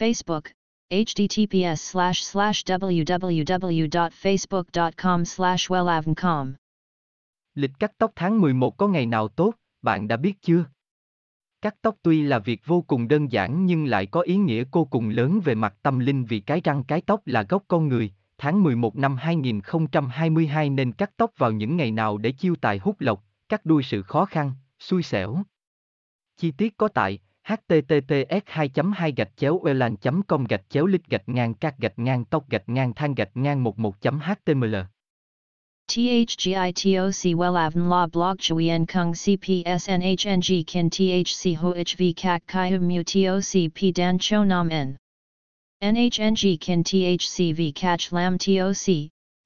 Facebook, https slash slash www.facebook.com slash wellavncom. Lịch cắt tóc tháng 11 có ngày nào tốt, bạn đã biết chưa? Cắt tóc tuy là việc vô cùng đơn giản nhưng lại có ý nghĩa vô cùng lớn về mặt tâm linh vì cái răng cái tóc là gốc con người. Tháng 11 năm 2022 nên cắt tóc vào những ngày nào để chiêu tài hút lộc, cắt đuôi sự khó khăn, xui xẻo. Chi tiết có tại https 2 2 gạch chéo elan com gạch chéo lít gạch ngang, các gạch ngang, tóc gạch ngang than gạch ngang 11 html. THGITOC Wellavn La Blog Chuyen Kung CPSNHNG Kin THC HOHV Kak Kai Mu TOC P Dan Cho Nam N. NHNG Kin THCV Catch Lam TOC